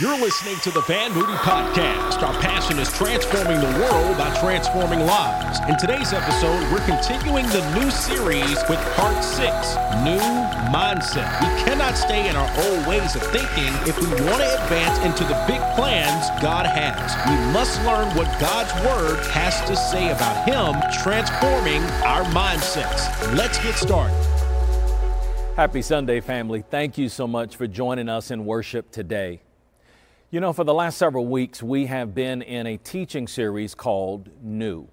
You're listening to the Van Moody Podcast. Our passion is transforming the world by transforming lives. In today's episode, we're continuing the new series with part six New Mindset. We cannot stay in our old ways of thinking if we want to advance into the big plans God has. We must learn what God's Word has to say about Him transforming our mindsets. Let's get started. Happy Sunday, family. Thank you so much for joining us in worship today. You know, for the last several weeks, we have been in a teaching series called New.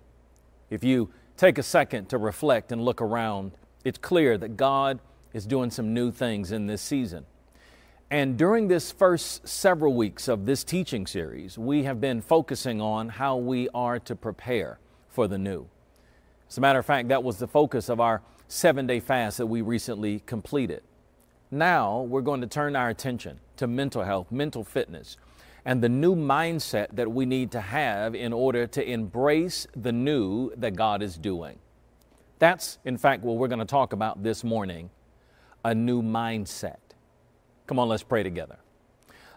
If you take a second to reflect and look around, it's clear that God is doing some new things in this season. And during this first several weeks of this teaching series, we have been focusing on how we are to prepare for the new. As a matter of fact, that was the focus of our seven day fast that we recently completed. Now we're going to turn our attention to mental health, mental fitness, and the new mindset that we need to have in order to embrace the new that God is doing. That's, in fact, what we're going to talk about this morning a new mindset. Come on, let's pray together.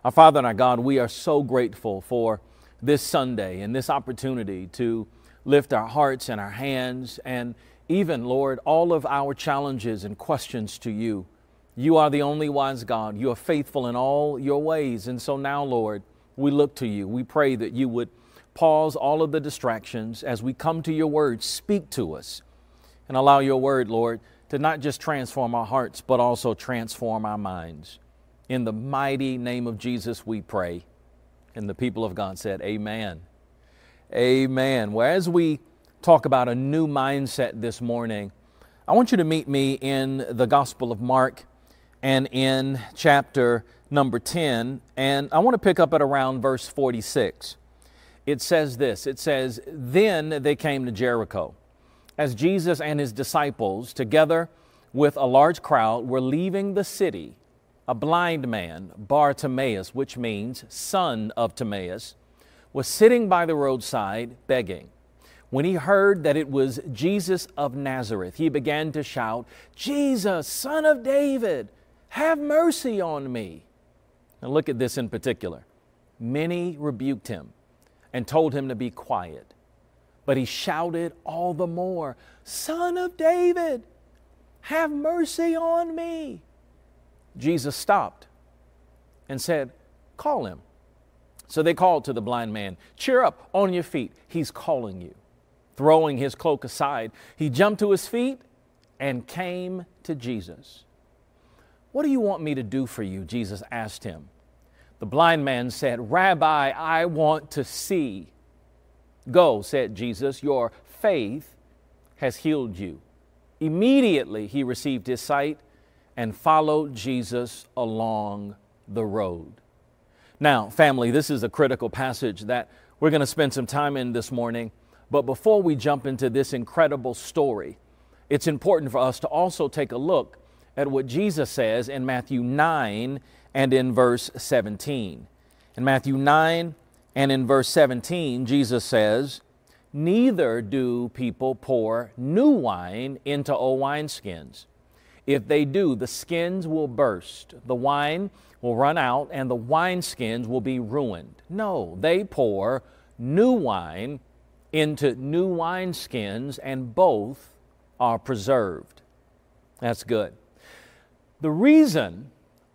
Our Father and our God, we are so grateful for this Sunday and this opportunity to lift our hearts and our hands and even, Lord, all of our challenges and questions to you. You are the only wise God. You are faithful in all your ways. And so now, Lord, we look to you. We pray that you would pause all of the distractions as we come to your word. Speak to us and allow your word, Lord, to not just transform our hearts, but also transform our minds. In the mighty name of Jesus, we pray. And the people of God said, Amen. Amen. Well, as we talk about a new mindset this morning, I want you to meet me in the Gospel of Mark and in chapter number 10, and I want to pick up at around verse 46. It says this It says, Then they came to Jericho. As Jesus and his disciples, together with a large crowd, were leaving the city, a blind man, Bartimaeus, which means son of Timaeus, was sitting by the roadside begging. When he heard that it was Jesus of Nazareth, he began to shout, Jesus, son of David, have mercy on me. And look at this in particular. Many rebuked him and told him to be quiet. But he shouted all the more, Son of David, have mercy on me. Jesus stopped and said, Call him. So they called to the blind man, Cheer up, on your feet. He's calling you. Throwing his cloak aside, he jumped to his feet and came to Jesus. What do you want me to do for you? Jesus asked him. The blind man said, Rabbi, I want to see. Go, said Jesus, your faith has healed you. Immediately he received his sight and followed Jesus along the road. Now, family, this is a critical passage that we're going to spend some time in this morning. But before we jump into this incredible story, it's important for us to also take a look at what Jesus says in Matthew 9 and in verse 17. In Matthew 9 and in verse 17, Jesus says, Neither do people pour new wine into old wineskins. If they do, the skins will burst, the wine will run out, and the wineskins will be ruined. No, they pour new wine into new wineskins, and both are preserved. That's good. The reason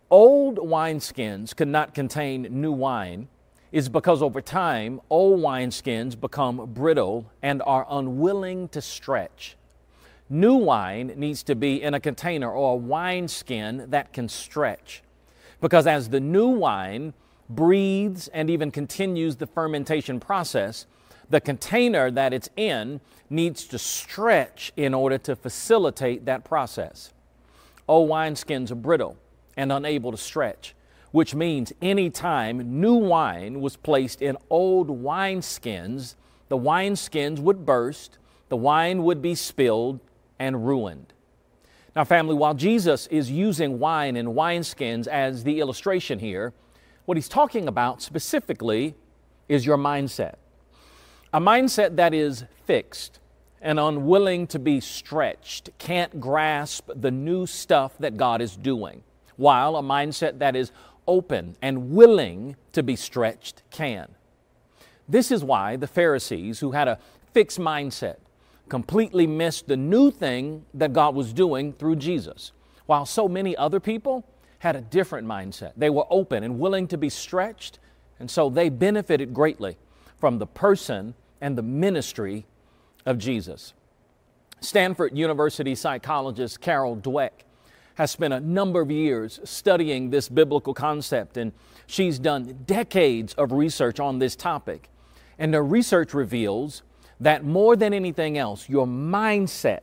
old wineskins could not contain new wine is because over time, old wineskins become brittle and are unwilling to stretch. New wine needs to be in a container or a wineskin that can stretch. Because as the new wine breathes and even continues the fermentation process, the container that it's in needs to stretch in order to facilitate that process. Old wineskins are brittle and unable to stretch, which means any time new wine was placed in old wineskins, the wineskins would burst, the wine would be spilled and ruined. Now, family, while Jesus is using wine and wineskins as the illustration here, what he's talking about specifically is your mindset. A mindset that is fixed and unwilling to be stretched, can't grasp the new stuff that God is doing while a mindset that is open and willing to be stretched can. This is why the Pharisees, who had a fixed mindset, completely missed the new thing that God was doing through Jesus, while so many other people had a different mindset. They were open and willing to be stretched, and so they benefited greatly from the person and the ministry of Jesus. Stanford University psychologist Carol Dweck has spent a number of years studying this biblical concept, and she's done decades of research on this topic. And her research reveals that more than anything else, your mindset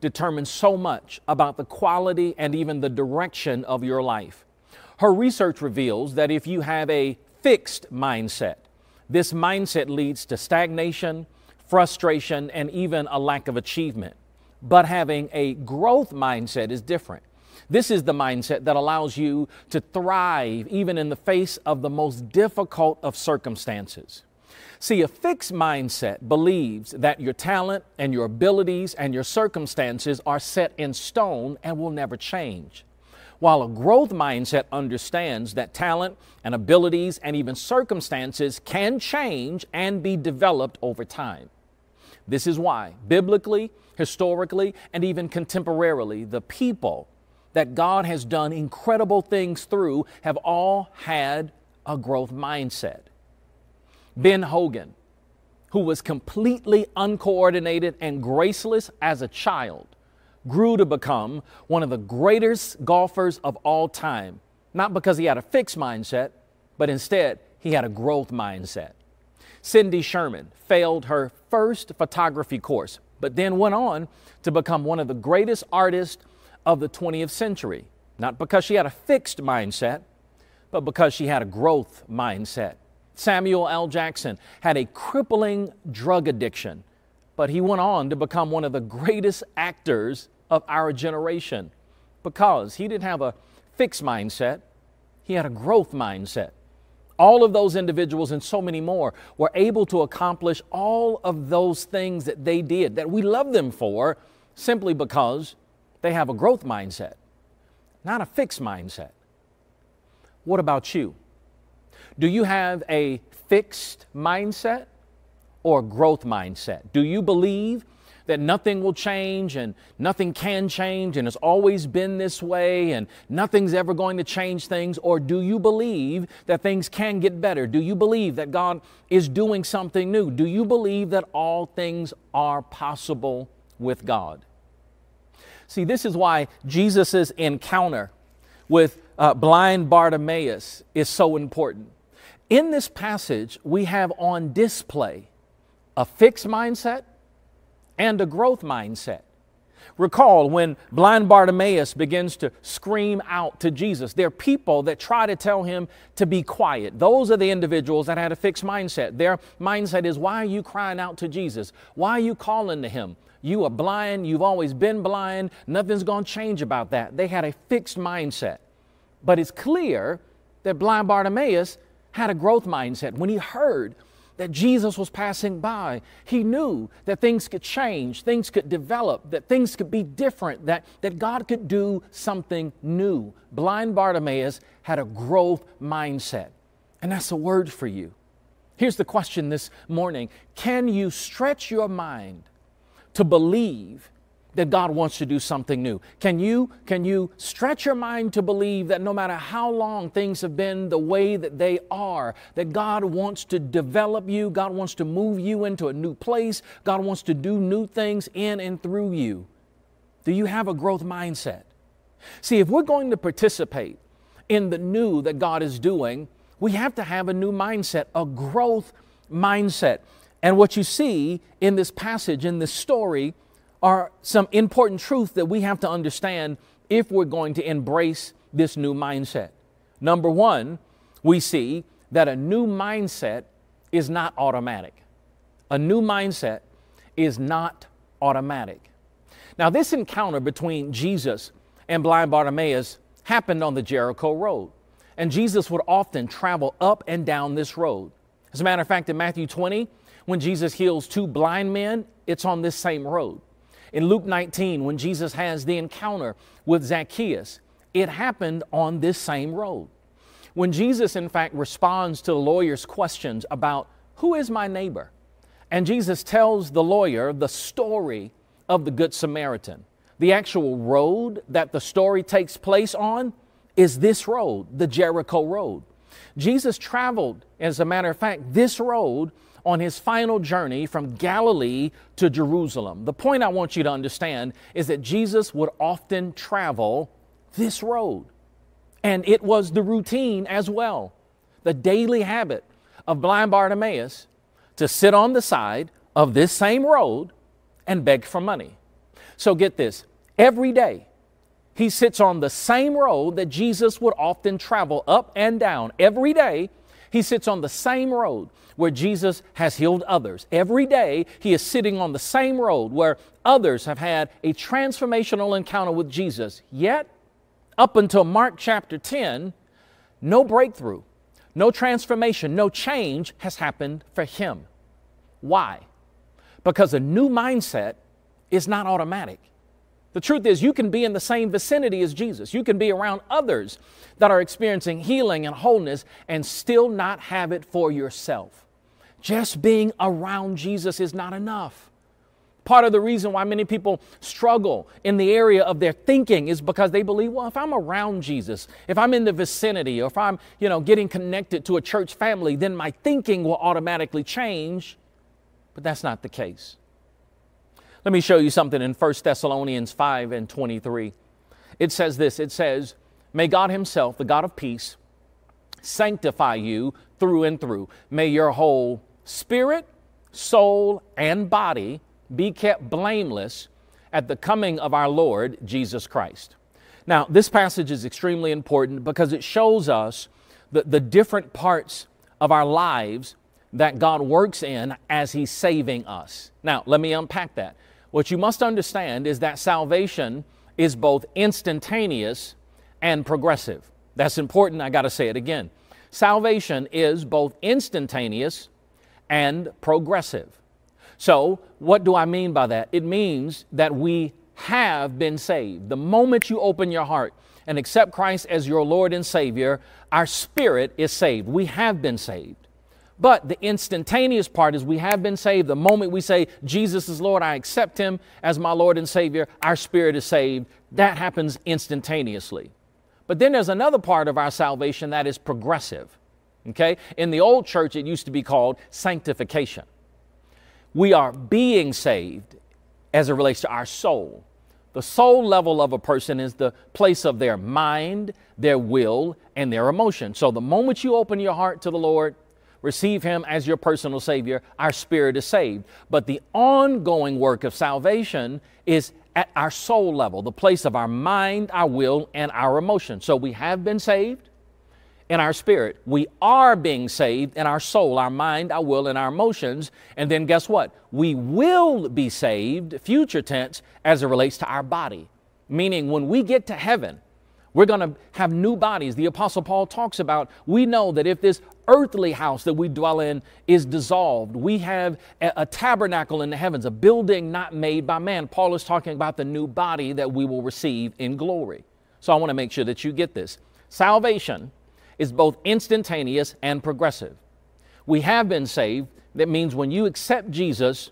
determines so much about the quality and even the direction of your life. Her research reveals that if you have a fixed mindset, this mindset leads to stagnation, frustration, and even a lack of achievement. But having a growth mindset is different. This is the mindset that allows you to thrive even in the face of the most difficult of circumstances. See, a fixed mindset believes that your talent and your abilities and your circumstances are set in stone and will never change. While a growth mindset understands that talent and abilities and even circumstances can change and be developed over time. This is why, biblically, historically, and even contemporarily, the people that God has done incredible things through have all had a growth mindset. Ben Hogan, who was completely uncoordinated and graceless as a child, grew to become one of the greatest golfers of all time, not because he had a fixed mindset, but instead he had a growth mindset. Cindy Sherman failed her first photography course, but then went on to become one of the greatest artists of the 20th century, not because she had a fixed mindset, but because she had a growth mindset. Samuel L. Jackson had a crippling drug addiction, but he went on to become one of the greatest actors of our generation because he didn't have a fixed mindset, he had a growth mindset. All of those individuals and so many more were able to accomplish all of those things that they did that we love them for simply because they have a growth mindset, not a fixed mindset. What about you? Do you have a fixed mindset or growth mindset? Do you believe that nothing will change and nothing can change and it's always been this way and nothing's ever going to change things? Or do you believe that things can get better? Do you believe that God is doing something new? Do you believe that all things are possible with God? See, this is why Jesus' encounter with uh, blind Bartimaeus is so important. In this passage, we have on display a fixed mindset and a growth mindset. Recall when blind Bartimaeus begins to scream out to Jesus. There are people that try to tell him to be quiet. Those are the individuals that had a fixed mindset. Their mindset is, Why are you crying out to Jesus? Why are you calling to him? You are blind. You've always been blind. Nothing's going to change about that. They had a fixed mindset. But it's clear that blind Bartimaeus had a growth mindset. When he heard that Jesus was passing by, he knew that things could change, things could develop, that things could be different, that, that God could do something new. Blind Bartimaeus had a growth mindset. And that's a word for you. Here's the question this morning Can you stretch your mind to believe that God wants to do something new? Can you, can you stretch your mind to believe that no matter how long things have been the way that they are, that God wants to develop you, God wants to move you into a new place, God wants to do new things in and through you? Do you have a growth mindset? See, if we're going to participate in the new that God is doing, we have to have a new mindset, a growth mindset. And what you see in this passage, in this story, are some important truths that we have to understand if we're going to embrace this new mindset. Number one, we see that a new mindset is not automatic. A new mindset is not automatic. Now, this encounter between Jesus and blind Bartimaeus happened on the Jericho Road, and Jesus would often travel up and down this road. As a matter of fact, in Matthew 20, when Jesus heals two blind men, it's on this same road. In Luke 19, when Jesus has the encounter with Zacchaeus, it happened on this same road. when Jesus, in fact, responds to the lawyer's questions about who is my neighbor? And Jesus tells the lawyer the story of the Good Samaritan. The actual road that the story takes place on is this road, the Jericho Road. Jesus traveled, as a matter of fact, this road on his final journey from Galilee to Jerusalem. The point I want you to understand is that Jesus would often travel this road. And it was the routine as well, the daily habit of blind Bartimaeus to sit on the side of this same road and beg for money. So get this every day, he sits on the same road that Jesus would often travel up and down. Every day, he sits on the same road where Jesus has healed others. Every day, he is sitting on the same road where others have had a transformational encounter with Jesus. Yet, up until Mark chapter 10, no breakthrough, no transformation, no change has happened for him. Why? Because a new mindset is not automatic. The truth is, you can be in the same vicinity as Jesus. You can be around others that are experiencing healing and wholeness and still not have it for yourself. Just being around Jesus is not enough. Part of the reason why many people struggle in the area of their thinking is because they believe, well, if I'm around Jesus, if I'm in the vicinity, or if I'm, you know, getting connected to a church family, then my thinking will automatically change. But that's not the case. Let me show you something in 1 Thessalonians 5 and 23. It says this it says, May God Himself, the God of peace, sanctify you through and through. May your whole spirit, soul, and body be kept blameless at the coming of our Lord Jesus Christ. Now, this passage is extremely important because it shows us the, the different parts of our lives that God works in as He's saving us. Now, let me unpack that. What you must understand is that salvation is both instantaneous and progressive. That's important. I got to say it again. Salvation is both instantaneous and progressive. So, what do I mean by that? It means that we have been saved. The moment you open your heart and accept Christ as your Lord and Savior, our spirit is saved. We have been saved. But the instantaneous part is we have been saved. The moment we say, Jesus is Lord, I accept Him as my Lord and Savior, our spirit is saved. That happens instantaneously. But then there's another part of our salvation that is progressive. Okay? In the old church, it used to be called sanctification. We are being saved as it relates to our soul. The soul level of a person is the place of their mind, their will, and their emotion. So the moment you open your heart to the Lord, receive Him as your personal Savior, our spirit is saved. But the ongoing work of salvation is at our soul level, the place of our mind, our will, and our emotion. So we have been saved in our spirit. We are being saved in our soul, our mind, our will, and our emotions. And then guess what? We will be saved, future tense, as it relates to our body. Meaning, when we get to heaven, we're going to have new bodies. The Apostle Paul talks about we know that if this earthly house that we dwell in is dissolved, we have a, a, tabernacle in the heavens, a building not made by man. Paul is talking about the new body that we will receive in glory. So I want to make sure that you get this. Salvation is both instantaneous and progressive. We have been saved. That means when you accept Jesus,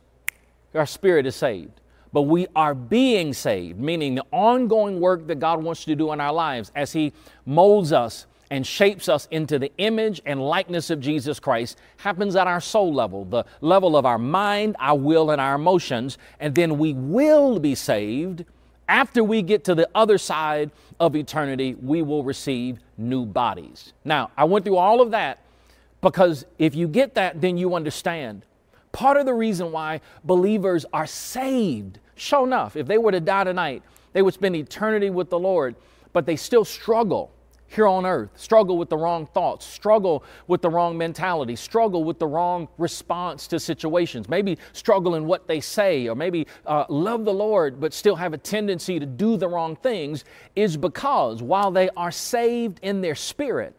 our spirit is saved but we are being saved, meaning the ongoing work that God wants to do in our lives as He molds us and shapes us into the image and likeness of Jesus Christ happens at our soul level, the level of our mind, our will, and our emotions. And then we will be saved. After we get to the other side of eternity, we will receive new bodies. Now, I went through all of that because if you get that, then you understand Part of the reason why believers are saved, sure enough, if they were to die tonight, they would spend eternity with the Lord, but they still struggle here on earth, struggle with the wrong thoughts, struggle with the wrong mentality, struggle with the wrong response to situations, maybe struggle in what they say, or maybe uh, love the Lord but still have a tendency to do the wrong things, is because while they are saved in their spirit,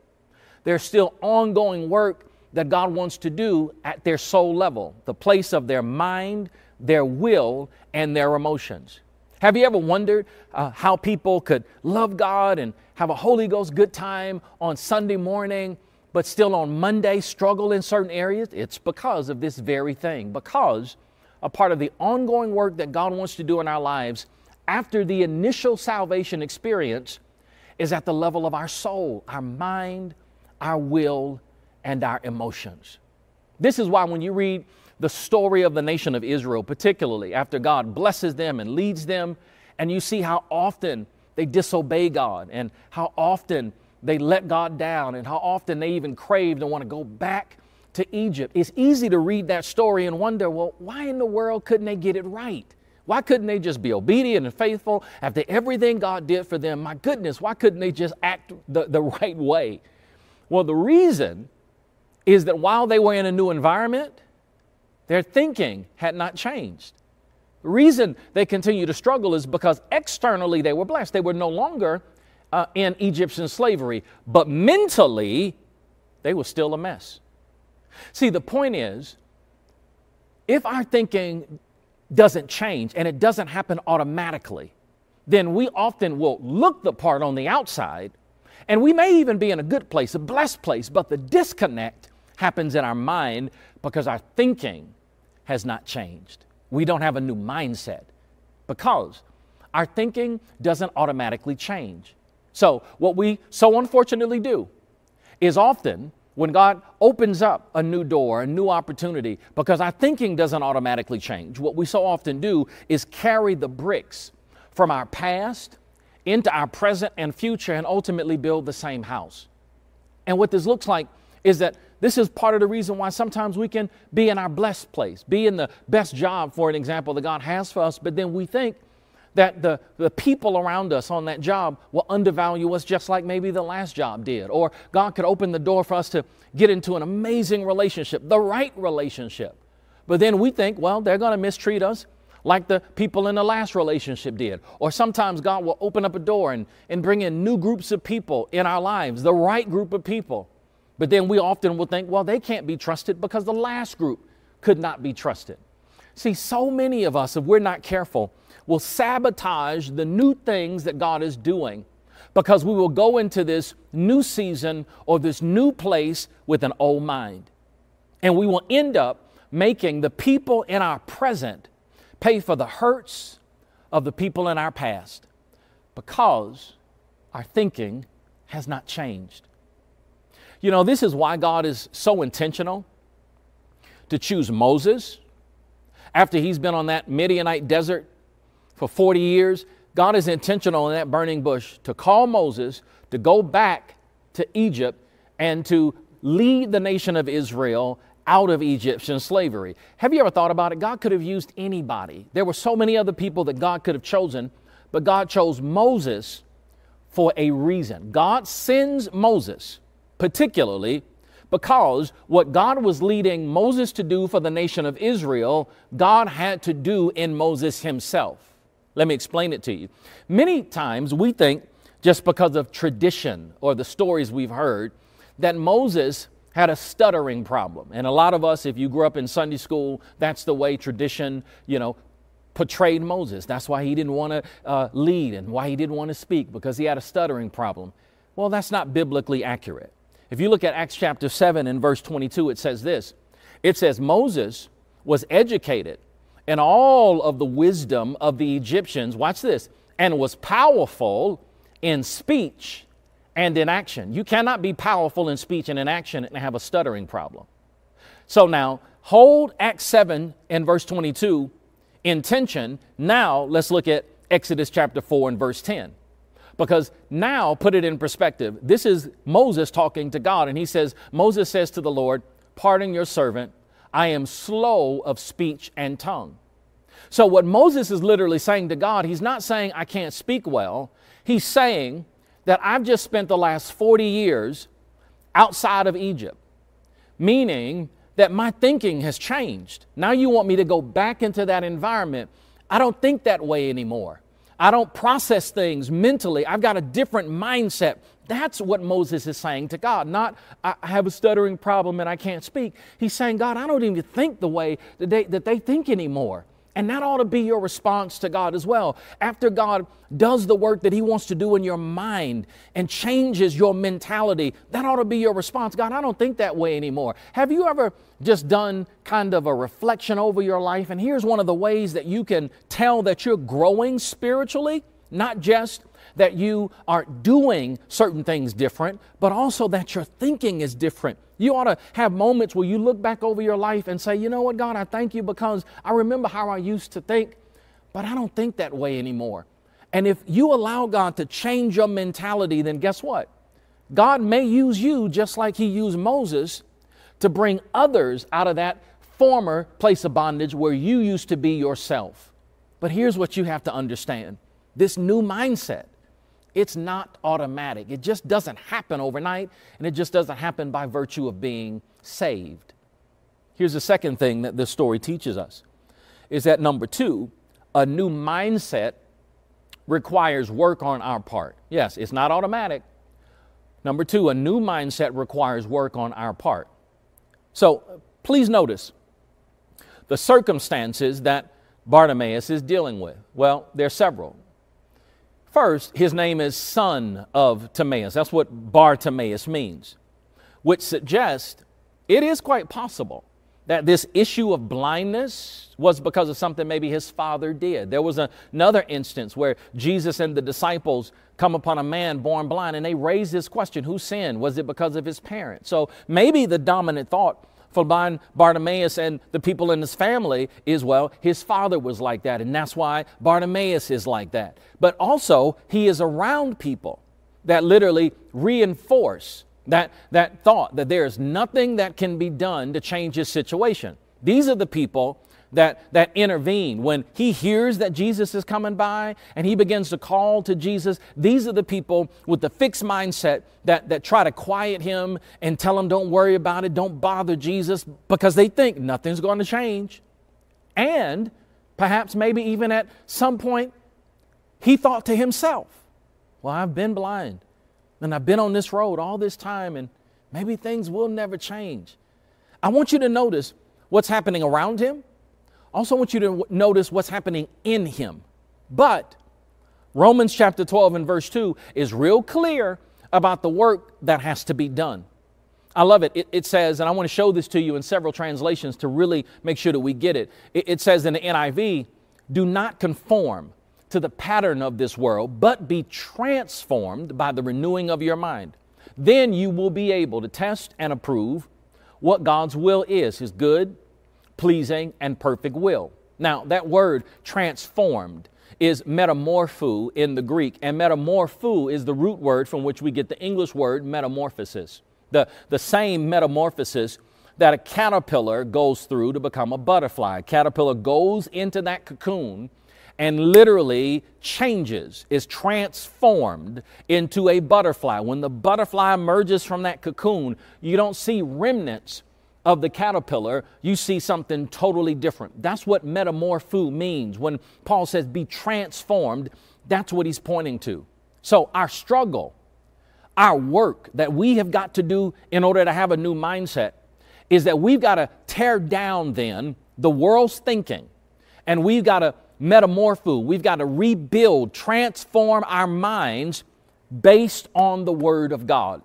there's still ongoing work that God wants to do at their soul level, the place of their mind, their will, and their emotions. Have you ever wondered uh, how people could love God and have a Holy Ghost good time on Sunday morning, but still on Monday struggle in certain areas? It's because of this very thing. Because a part of the ongoing work that God wants to do in our lives after the initial salvation experience is at the level of our soul, our mind, our will, and our emotions. This is why when you read the story of the nation of Israel, particularly after God blesses them and leads them, and you see how often they disobey God and how often they let God down and how often they even craved and want to go back to Egypt. It's easy to read that story and wonder, well, why in the world couldn't they get it right? Why couldn't they just be obedient and faithful after everything God did for them? My goodness, why couldn't they just act the, the right way? Well, the reason is that while they were in a new environment, their thinking had not changed. The reason they continue to struggle is because externally they were blessed. They were no longer uh, in Egyptian slavery, but mentally they were still a mess. See, the point is, if our thinking doesn't change and it doesn't happen automatically, then we often will look the part on the outside and we may even be in a good place, a blessed place, but the disconnect happens in our mind because our thinking has not changed. We don't have a new mindset because our thinking doesn't automatically change. So, what we so unfortunately do is often when God opens up a new door, a new opportunity, because our thinking doesn't automatically change, what we so often do is carry the bricks from our past into our present and future and ultimately build the same house. And what this looks like is that this is part of the reason why sometimes we can be in our blessed place, be in the best job, for an example, that God has for us, but then we think that the, the people around us on that job will undervalue us just like maybe the last job did. Or God could open the door for us to get into an amazing relationship, the right relationship. But then we think, well, they're going to mistreat us like the people in the last relationship did. Or sometimes God will open up a door and, and bring in new groups of people in our lives, the right group of people. But then we often will think, well, they can't be trusted because the last group could not be trusted. See, so many of us, if we're not careful, will sabotage the new things that God is doing because we will go into this new season or this new place with an old mind. And we will end up making the people in our present pay for the hurts of the people in our past because our thinking has not changed. You know, this is why God is so intentional to choose Moses after he's been on that Midianite desert for 40 years. God is intentional in that burning bush to call Moses to go back to Egypt and to lead the nation of Israel out of Egyptian slavery. Have you ever thought about it? God could have used anybody. There were so many other people that God could have chosen, but God chose Moses for a reason. God sends Moses particularly because what God was leading Moses to do for the nation of Israel, God had to do in Moses himself. Let me explain it to you. Many times we think, just because of tradition or the stories we've heard, that Moses had a stuttering problem. And a lot of us, if you grew up in Sunday school, that's the way tradition, you know, portrayed Moses. That's why he didn't want to uh, lead and why he didn't want to speak because he had a stuttering problem. Well, that's not biblically accurate. If you look at Acts chapter 7 and verse 22, it says this it says, Moses was educated in all of the wisdom of the Egyptians, watch this, and was powerful in speech and in action. You cannot be powerful in speech and in action and have a stuttering problem. So now, hold Acts 7 and verse 22 in tension. Now, let's look at Exodus chapter 4 and verse 10. Because now, put it in perspective, this is Moses talking to God, and he says, Moses says to the Lord, Pardon your servant, I am slow of speech and tongue. So, what Moses is literally saying to God, he's not saying, I can't speak well. He's saying that I've just spent the last 40 years outside of Egypt, meaning that my thinking has changed. Now you want me to go back into that environment. I don't think that way anymore. I don't process things mentally. I've got a different mindset. That's what Moses is saying to God. Not, I have a stuttering problem and I can't speak. He's saying, God, I don't even think the way that they, that they think anymore. And that ought to be your response to God as well. After God does the work that He wants to do in your mind and changes your mentality, that ought to be your response. God, I don't think that way anymore. Have you ever just done kind of a reflection over your life? And here's one of the ways that you can tell that you're growing spiritually, not just that you are doing certain things different, but also that your thinking is different. You ought to have moments where you look back over your life and say, you know what, God, I thank you because I remember how I used to think, but I don't think that way anymore. And if you allow God to change your mentality, then guess what? God may use you just like He used Moses to bring others out of that former place of bondage where you used to be yourself. But here's what you have to understand this new mindset it's not automatic. It just doesn't happen overnight, and it just doesn't happen by virtue of being saved. Here's the second thing that this story teaches us is that number two, a new mindset requires work on our part. Yes, it's not automatic. Number two, a new mindset requires work on our part. So please notice the circumstances that Bartimaeus is dealing with. Well, there are several. First, his name is son of Timaeus. That's what Bartimaeus means, which suggests it is quite possible that this issue of blindness was because of something maybe his father did. There was a, another instance where Jesus and the disciples come upon a man born blind and they raise this question who sinned? Was it because of his parents? So maybe the dominant thought for Bartimaeus and the people in his family is, well, his father was like that, and that's why Bartimaeus is like that. But also, he is around people that literally reinforce that, that thought that there is nothing that can be done to change his situation. These are the people that, that intervene. When he hears that Jesus is coming by and he begins to call to Jesus, these are the people with the fixed mindset that, that try to quiet him and tell him, don't worry about it, don't bother Jesus, because they think nothing's going to change. And perhaps, maybe even at some point, he thought to himself, well, I've been blind and I've been on this road all this time and maybe things will never change. I want you to notice what's happening around him also want you to notice what's happening in him. But Romans chapter 12 and verse 2 is real clear about the work that has to be done. I love it. it. it. says, and I want to show this to you in several translations to really make sure that we get it. It, it says in the NIV, do not conform to the pattern of this world, but be transformed by the renewing of your mind. Then you will be able to test and approve what God's will is, his good, pleasing, and perfect will. Now, that word transformed is metamorpho in the Greek, and metamorpho is the root word from which we get the English word metamorphosis. The, the same metamorphosis that a caterpillar goes through to become a butterfly. A caterpillar goes into that cocoon and literally changes, is transformed into a butterfly. When the butterfly emerges from that cocoon, you don't see remnants of the caterpillar, you see something totally different. That's what metamorpho means. When Paul says be transformed, that's what he's pointing to. So, our struggle, our work that we have got to do in order to have a new mindset is that we've got to tear down then the world's thinking and we've got to metamorpho, we've got to rebuild, transform our minds based on the Word of God.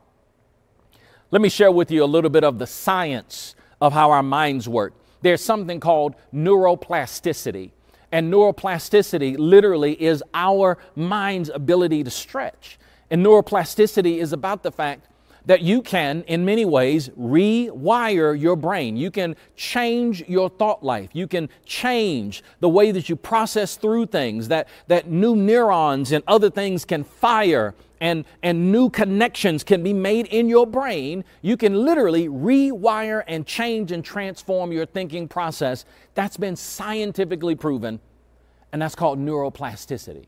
Let me share with you a little bit of the science of how our minds work. There's something called neuroplasticity. And neuroplasticity literally is our mind's ability to stretch. And neuroplasticity is about the fact that you can, in many ways, rewire your brain. You can change your thought life. You can change the way that you process through things, that, that new neurons and other things can fire and, and new connections can be made in your brain, you can literally rewire and change and transform your thinking process. That's been scientifically proven, and that's called neuroplasticity.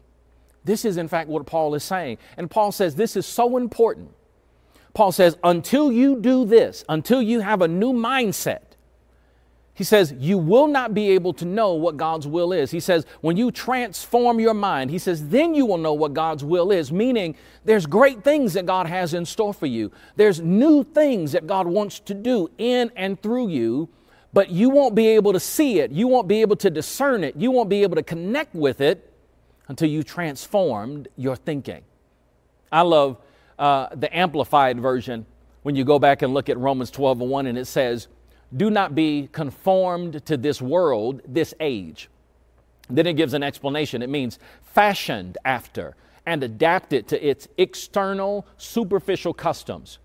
This is, in fact, what Paul is saying. And Paul says this is so important. Paul says, until you do this, until you have a new mindset, he says, You will not be able to know what God's will is. He says, When you transform your mind, he says, then you will know what God's will is, meaning there's great things that God has in store for you. There's new things that God wants to do in and through you. but you won't be able to see it. You won't be able to discern it. You won't be able to connect with it until you transformed your thinking. I love uh, the amplified version when you go back and look at Romans 12 and 1, and it says, Do not be conformed to this world, this age. Then it gives an explanation. It means fashioned after and adapted to its external, superficial customs,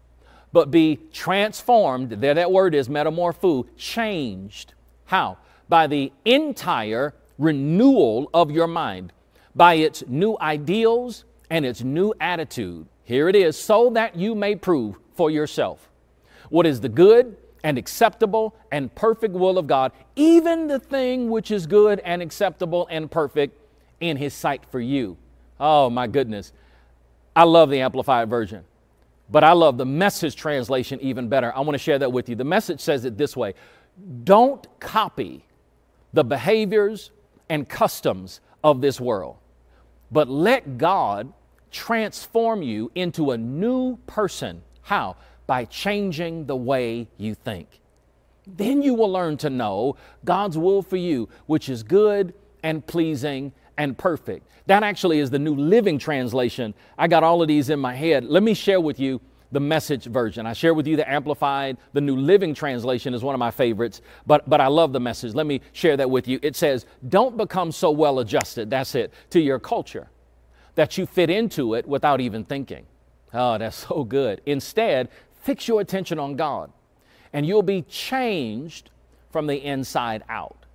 but be transformed. There, that word is metamorpho, changed. How? By the entire renewal of your mind, by its new ideals and its new attitude. Here it is, so that you may prove for yourself what is the good and acceptable and perfect will of God, even the thing which is good and acceptable and perfect in His sight for you. Oh my goodness. I love the Amplified Version, but I love the message translation even better. I want to share that with you. The message says it this way Don't copy the behaviors and customs of this world, but let God transform you into a new person. How? By changing the way you think. Then you will learn to know God's will for you, which is good and pleasing and perfect. That actually is the New Living Translation. I got all of these in my head. Let me share with you the message version. I share with you the Amplified. The New Living Translation is one of my favorites, but, but I love the message. Let me share that with you. It says, Don't become so well adjusted, that's it, to your culture that you fit into it without even thinking. Oh, that's so good. Instead, Fix your attention on God, and you'll be changed from the inside out.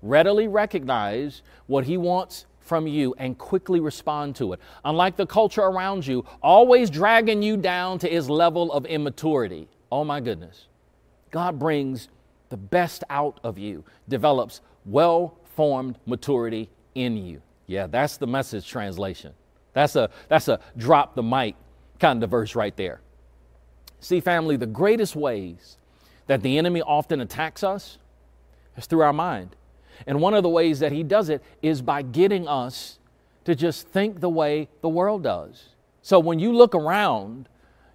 Readily recognize what He wants from you and quickly respond to it. Unlike the culture around you, always dragging you down to His level of immaturity. Oh my goodness. God brings the best out of you, develops well formed maturity in you. Yeah, that's the message translation. That's a, that's a drop the mic kind of verse right there. See, family, the greatest ways that the enemy often attacks us is through our mind. And one of the ways that he does it is by getting us to just think the way the world does. So when you look around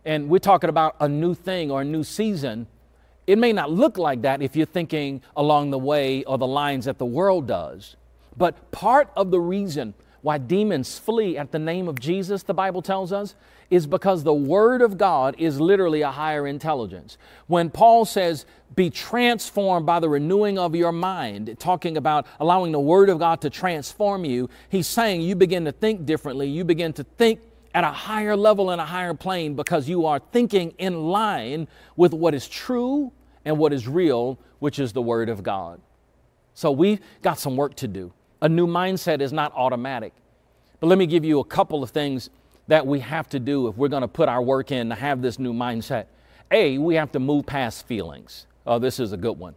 and we're talking about a new thing or a new season, it may not look like that if you're thinking along the way or the lines that the world does. But part of the reason why demons flee at the name of Jesus, the Bible tells us, is because the Word of God is literally a higher intelligence. When Paul says, be transformed by the renewing of your mind, talking about allowing the Word of God to transform you, he's saying you begin to think differently. You begin to think at a higher level and a higher plane because you are thinking in line with what is true and what is real, which is the Word of God. So we've got some work to do. A new mindset is not automatic. But let me give you a couple of things that we have to do if we're going to put our work in to have this new mindset. A, we have to move past feelings. Oh, this is a good one.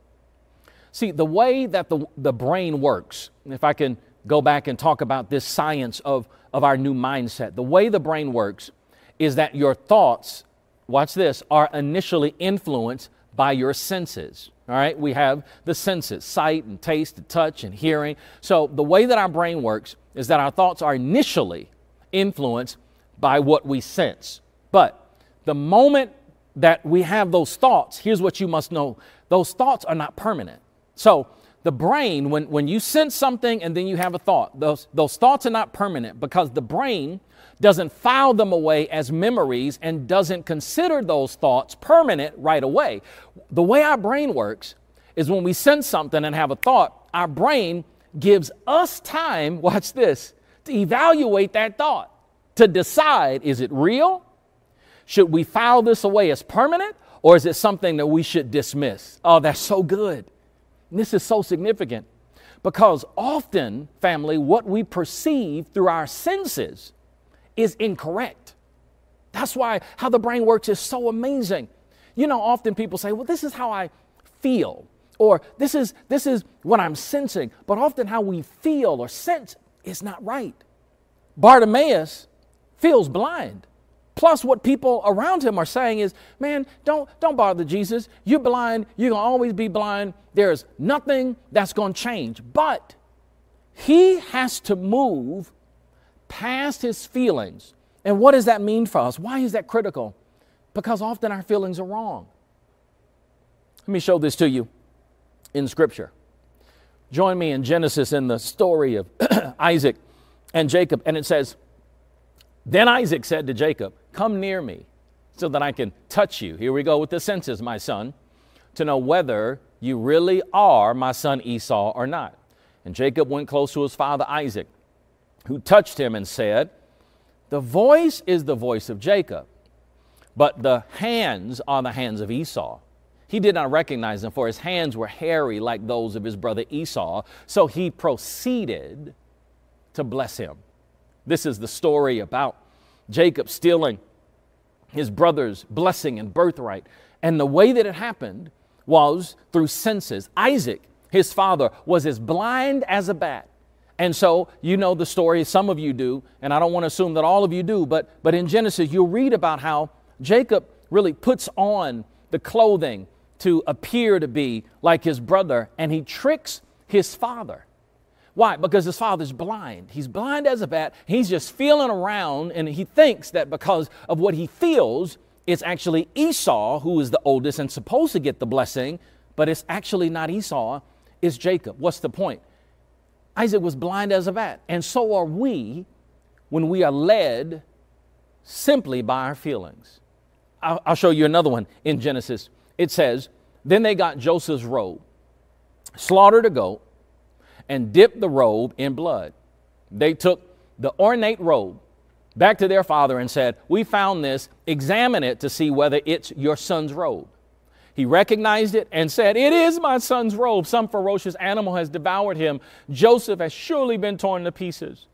See, the way that the, the brain works, if I can go back and talk about this science of, of our new mindset, the way the brain works is that your thoughts, watch this, are initially influenced by your senses. All right, we have the senses sight and taste and touch and hearing. So, the way that our brain works is that our thoughts are initially influenced by what we sense. But the moment that we have those thoughts, here's what you must know those thoughts are not permanent. So, the brain, when, when you sense something and then you have a thought, those, those thoughts are not permanent because the brain doesn't file them away as memories and doesn't consider those thoughts permanent right away. The way our brain works is when we sense something and have a thought, our brain gives us time, watch this, to evaluate that thought to decide is it real? Should we file this away as permanent or is it something that we should dismiss? Oh, that's so good. And this is so significant because often, family, what we perceive through our senses is incorrect. That's why how the brain works is so amazing. You know, often people say, well, this is how I feel, or this is, this is what I'm sensing. But often how we feel or sense is not right. Bartimaeus feels blind. Plus, what people around him are saying is, man, don't, don't bother Jesus. You're blind. You're going to always be blind. There's nothing that's going to change. But he has to move past his feelings. And what does that mean for us? Why is that critical? Because often our feelings are wrong. Let me show this to you. in Scripture. Join me in Genesis in the story of Isaac and Jacob, and it says, Then Isaac said to Jacob, Come near me so that I can touch you. Here we go with the senses, my son, to know whether you really are my son Esau or not. And Jacob went close to his father Isaac, who touched him and said, The voice is the voice of Jacob, but the hands are the hands of Esau. He did not recognize him, for his hands were hairy like those of his brother Esau. So he proceeded to bless him. This is the story about Jacob stealing his brother's blessing and birthright. And the way that it happened was through senses. Isaac, his father, was as blind as a bat. And so, you know the story, some of you do, and I don't want to assume that all of you do, but, but in Genesis, you'll read about how Jacob really puts on the clothing to appear to be like his brother, and he tricks his father. Why? Because his father's blind. He's blind as a bat. He's just feeling around, and he thinks that because of what he feels, it's actually Esau who is the oldest and supposed to get the blessing, but it's actually not Esau, it's Jacob. What's the point? Isaac was blind as a bat, and so are we when we are led simply by our feelings. I'll, I'll show you another one in Genesis it says, Then they got Joseph's robe, slaughtered a goat, and dipped the robe in blood. They took the ornate robe back to their father and said, We found this, examine it to see whether it's your son's robe. He recognized it and said, It is my son's robe. Some ferocious animal has devoured him. Joseph has surely been torn to pieces.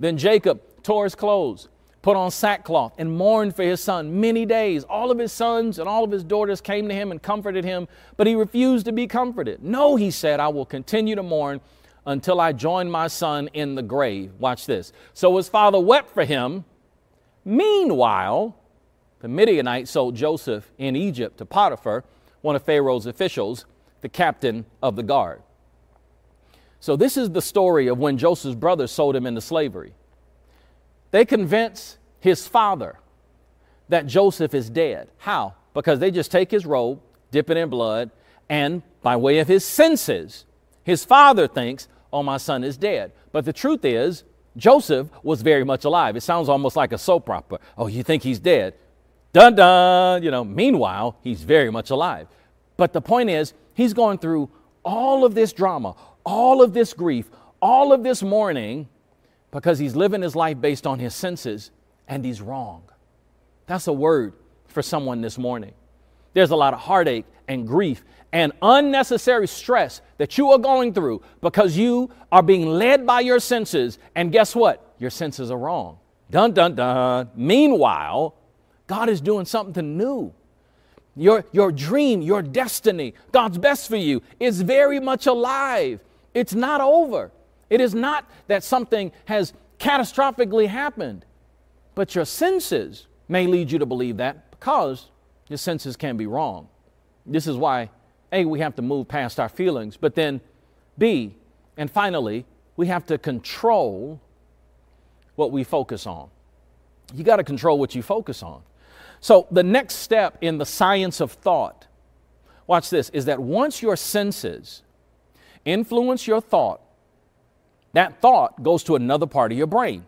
Then Jacob tore his clothes put on sackcloth and mourned for his son many days. All of his sons and all of his daughters came to him and comforted him, but he refused to be comforted. No, he said, I will continue to mourn until I join my son in the grave. Watch this. So his father wept for him. Meanwhile, the Midianites sold Joseph in Egypt to Potiphar, one of Pharaoh's officials, the captain of the guard. So, this is the story of when Joseph's brothers sold him into slavery. They convince his father that Joseph is dead. How? Because they just take his robe, dip it in blood, and by way of his senses, his father thinks, oh, my son is dead. But the truth is, Joseph was very much alive. It sounds almost like a soap opera. Oh, you think he's dead? Dun dun, you know, meanwhile, he's very much alive. But the point is, he's going through all of this drama, all of this grief, all of this mourning because he's living his life based on his senses and he's wrong. That's a word for someone this morning. There's a lot of heartache and grief and unnecessary stress that you are going through because you are being led by your senses. And guess what? Your senses are wrong. Dun, dun, dun. Meanwhile, God is doing something new. Your, your dream, your destiny, God's best for you is very much alive. It's not over. It is not that something has catastrophically happened, but your senses may lead you to believe that because your senses can be wrong. This is why, A, we have to move past our feelings, but then B, and finally, we have to control what we focus on. You got to control what you focus on. So, the next step in the science of thought, watch this, is that once your senses influence your thought, that thought goes to another part of your brain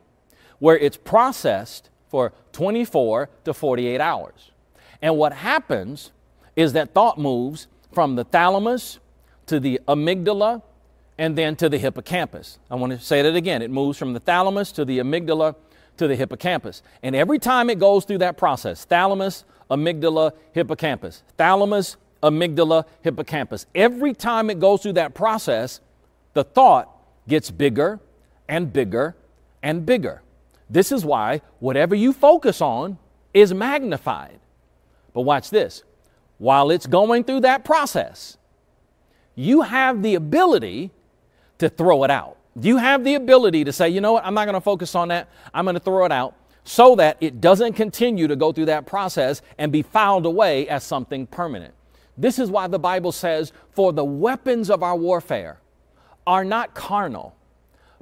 where it's processed for 24 to 48 hours. And what happens is that thought moves from the thalamus to the amygdala and then to the hippocampus. I want to say that again. It moves from the thalamus to the amygdala to the hippocampus. And every time it goes through that process thalamus, amygdala, hippocampus, thalamus, amygdala, hippocampus every time it goes through that process, the thought gets bigger and bigger and bigger. This is why whatever you focus on is magnified. But watch this while it's going through that process, you have the ability to throw it out. You have the ability to say, you know what, I'm not going to focus on that. I'm going to throw it out so that it doesn't continue to go through that process and be filed away as something permanent. This is why the Bible says, for the weapons of our warfare are not carnal,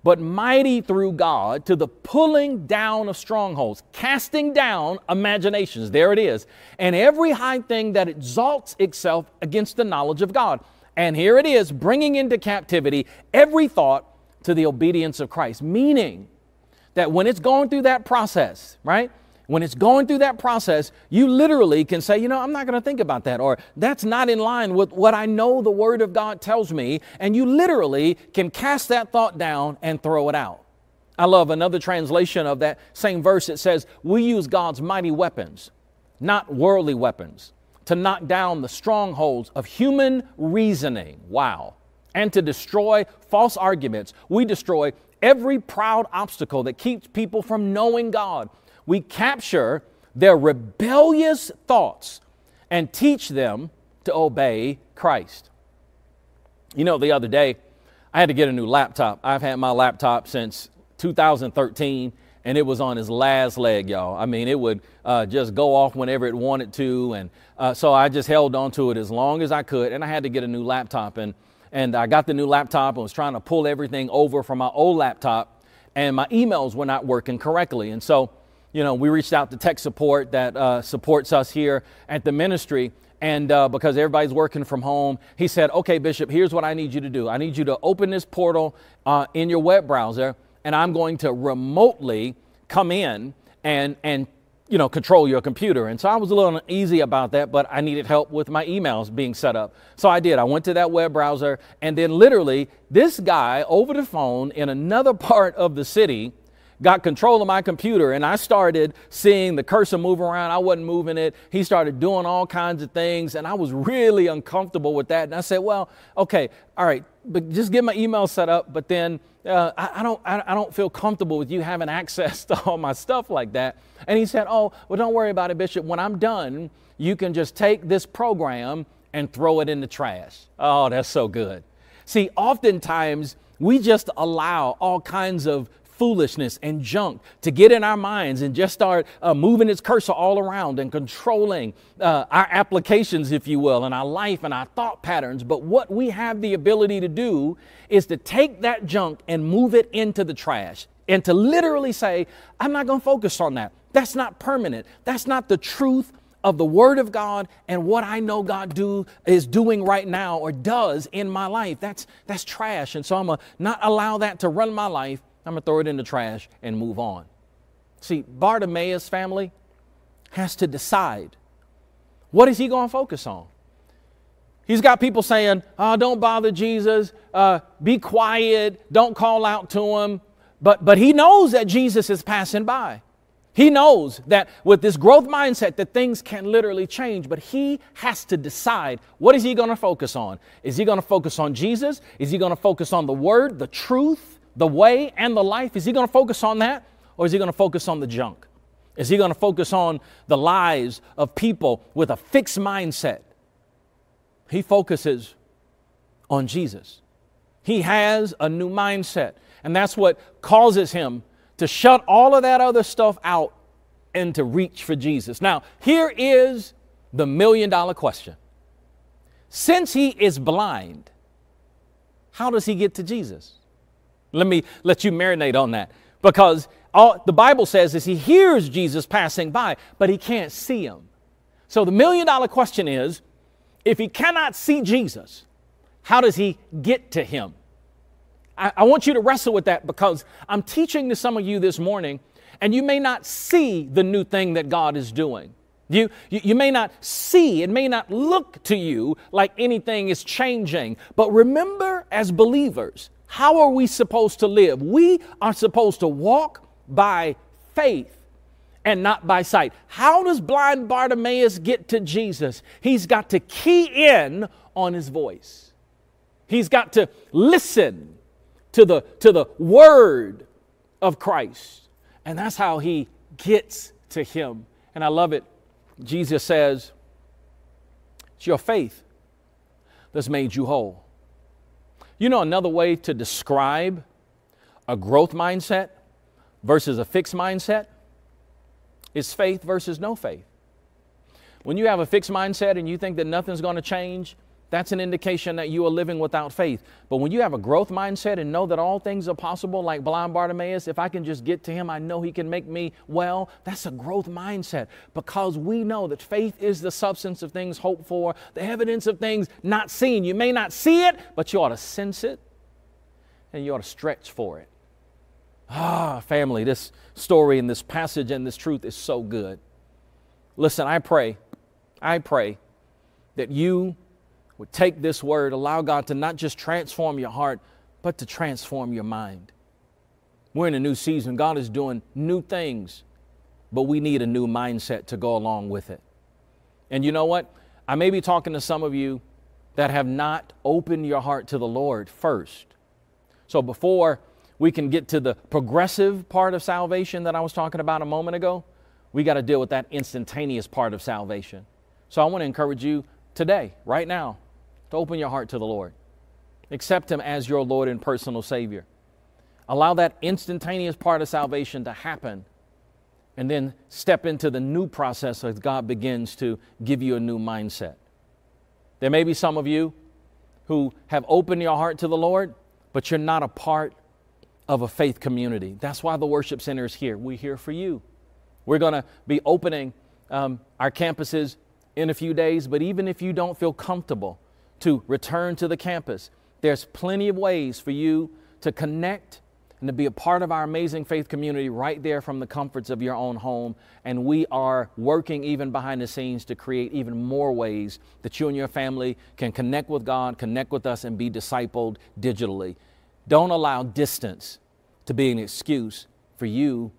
but mighty through God to the pulling down of strongholds, casting down imaginations. There it is. And every high thing that exalts itself against the knowledge of God, And here it is, bringing into captivity every thought to the obedience of Christ. Meaning that when it's going through that process, right? When it's going through that process, you literally can say, you know, I'm not going to think about that, or that's not in line with what I know the Word of God tells me. And you literally can cast that thought down and throw it out. I love another translation of that same verse. It says, We use God's mighty weapons, not worldly weapons to knock down the strongholds of human reasoning. Wow. And to destroy false arguments. We destroy every proud obstacle that keeps people from knowing God. We capture their rebellious thoughts and teach them to obey Christ. You know, the other day, I had to get a new laptop. I've had my laptop since 2013 and it was on its last leg, y'all. I mean, it would uh, just go off whenever it wanted to, and uh, so I just held on to it as long as I could, and I had to get a new laptop, and and I got the new laptop and was trying to pull everything over from my old laptop, and my emails were not working correctly, and so you know we reached out to tech support that uh, supports us here at the ministry. And uh, because everybody's working from home, he said, Okay, Bishop, here's what I need you to do. I need you to open this portal uh, in your web browser and I'm going to remotely come in and, and you know, control your computer. And so I was a little uneasy about that, but I needed help with my emails being set up. So I did. I went to that web browser, and then literally, this guy over the phone in another part of the city got control of my computer and I started seeing the cursor move around. I wasn't moving it. He started doing all kinds of things and I was really uncomfortable with that. And I said, well, okay, all right, but just get my email set up. But then uh, I, I, don't, I, I don't feel comfortable with you having access to all my stuff like that. And he said, oh, well, don't worry about it, Bishop. When I'm done, you can just take this program and throw it in the trash. Oh, that's so good. See, oftentimes we just allow all kinds of foolishness and junk to get in our minds and just start uh, moving its cursor all around and controlling uh, our applications, if you will, and our life and our thought patterns. But what we have the ability to do is to take that junk and move it into the trash and to literally say, I'm not going to focus on that. That's not permanent. That's not the truth of the Word of God and what I know God do is doing right now or does in my life. That's that's trash. And so I'm gonna not allow that to run my life. I'm going to throw it in the trash and move on. See, Bartimaeus' family has to decide what is he going to focus on? He's got people saying, oh, don't bother Jesus, uh, be quiet, don't call out to him. But, but he knows that Jesus is passing by. He knows that with this growth mindset that things can literally change, but he has to decide what is he going to focus on? Is he going to focus on Jesus? Is he going to focus on the word, the truth? The way and the life, is he going to focus on that or is he going to focus on the junk? Is he going to focus on the lives of people with a fixed mindset? He focuses on Jesus. He has a new mindset, and that's what causes him to shut all of that other stuff out and to reach for Jesus. Now, here is the million dollar question. Since he is blind, how does he get to Jesus? Let me let you marinate on that. Because all the Bible says is he hears Jesus passing by, but he can't see him. So the million dollar question is if he cannot see Jesus, how does he get to him? I, I want you to wrestle with that because I'm teaching to some of you this morning, and you may not see the new thing that God is doing. You, you, you, may not see, it may not look to you like anything is changing, but remember as believers, how are we supposed to live? We are supposed to walk by faith and not by sight. How does blind Bartimaeus get to Jesus? He's got to key in on his voice. He's got to listen to the, to the word of Christ. And that's how he gets to him. And I love it. Jesus says, It's your faith that's made you whole. You know, another way to describe a growth mindset versus a fixed mindset is faith versus no faith. When you have a fixed mindset and you think that nothing's going to change, that's an indication that you are living without faith. But when you have a growth mindset and know that all things are possible, like blind Bartimaeus, if I can just get to him, I know he can make me well. That's a growth mindset because we know that faith is the substance of things hoped for, the evidence of things not seen. You may not see it, but you ought to sense it and you ought to stretch for it. Ah, family, this story and this passage and this truth is so good. Listen, I pray, I pray that you would take this word, allow God to not just transform your heart, but to transform your mind. We're in a new season. God is doing new things, but we need a new mindset to go along with it. And you know what? I may be talking to some of you that have not opened your heart to the Lord first. So before we can get to the progressive part of salvation that I was talking about a moment ago, we got to deal with that instantaneous part of salvation. So I want to encourage you today, right now, to open your heart to the Lord. Accept Him as your Lord and personal Savior. Allow that instantaneous part of salvation to happen and then step into the new process as God begins to give you a new mindset. There may be some of you who have opened your heart to the Lord, but you're not a part of a faith community. That's why the worship center is here. We're here for you. We're going to be opening um, our campuses in a few days, but even if you don't feel comfortable, to return to the campus. There's plenty of ways for you to connect and to be a part of our amazing faith community right there from the comforts of your own home. And we are working even behind the scenes to create even more ways that you and your family can connect with God, connect with us, and be discipled digitally. Don't allow distance to be an excuse for you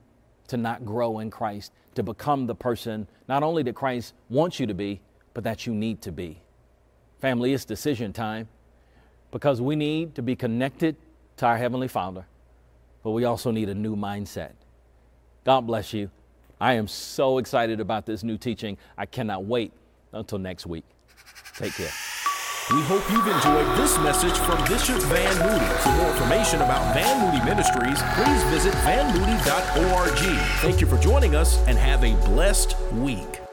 to not grow in Christ, to become the person not only that Christ wants you to be, but that you need to be. Family, it's decision time because we need to be connected to our Heavenly Father, but we also need a new mindset. God bless you. I am so excited about this new teaching. I cannot wait until next week. Take care. We hope you've enjoyed this message from Bishop Van Moody. For more information about Van Moody Ministries, please visit vanmoody.org. Thank you for joining us and have a blessed week.